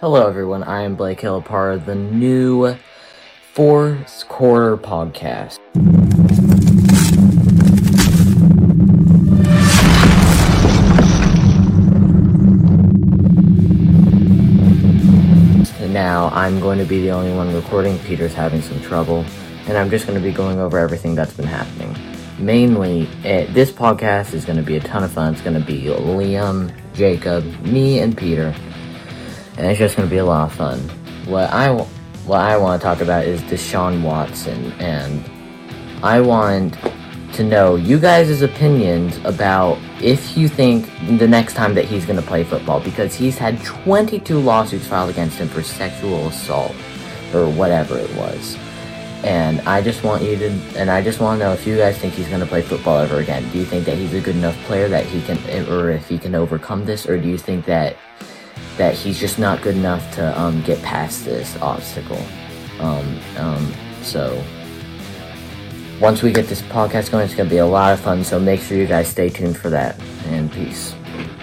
Hello, everyone. I am Blake Hill, the new Fourth Quarter podcast. Now, I'm going to be the only one recording. Peter's having some trouble, and I'm just going to be going over everything that's been happening. Mainly, it, this podcast is going to be a ton of fun. It's going to be Liam, Jacob, me, and Peter and it's just going to be a lot of fun. What I what I want to talk about is Deshaun Watson, and I want to know you guys' opinions about if you think the next time that he's going to play football because he's had 22 lawsuits filed against him for sexual assault or whatever it was. And I just want you to, and I just want to know if you guys think he's going to play football ever again. Do you think that he's a good enough player that he can, or if he can overcome this, or do you think that that he's just not good enough to um, get past this obstacle. Um, um, so once we get this podcast going, it's going to be a lot of fun. So make sure you guys stay tuned for that. And peace.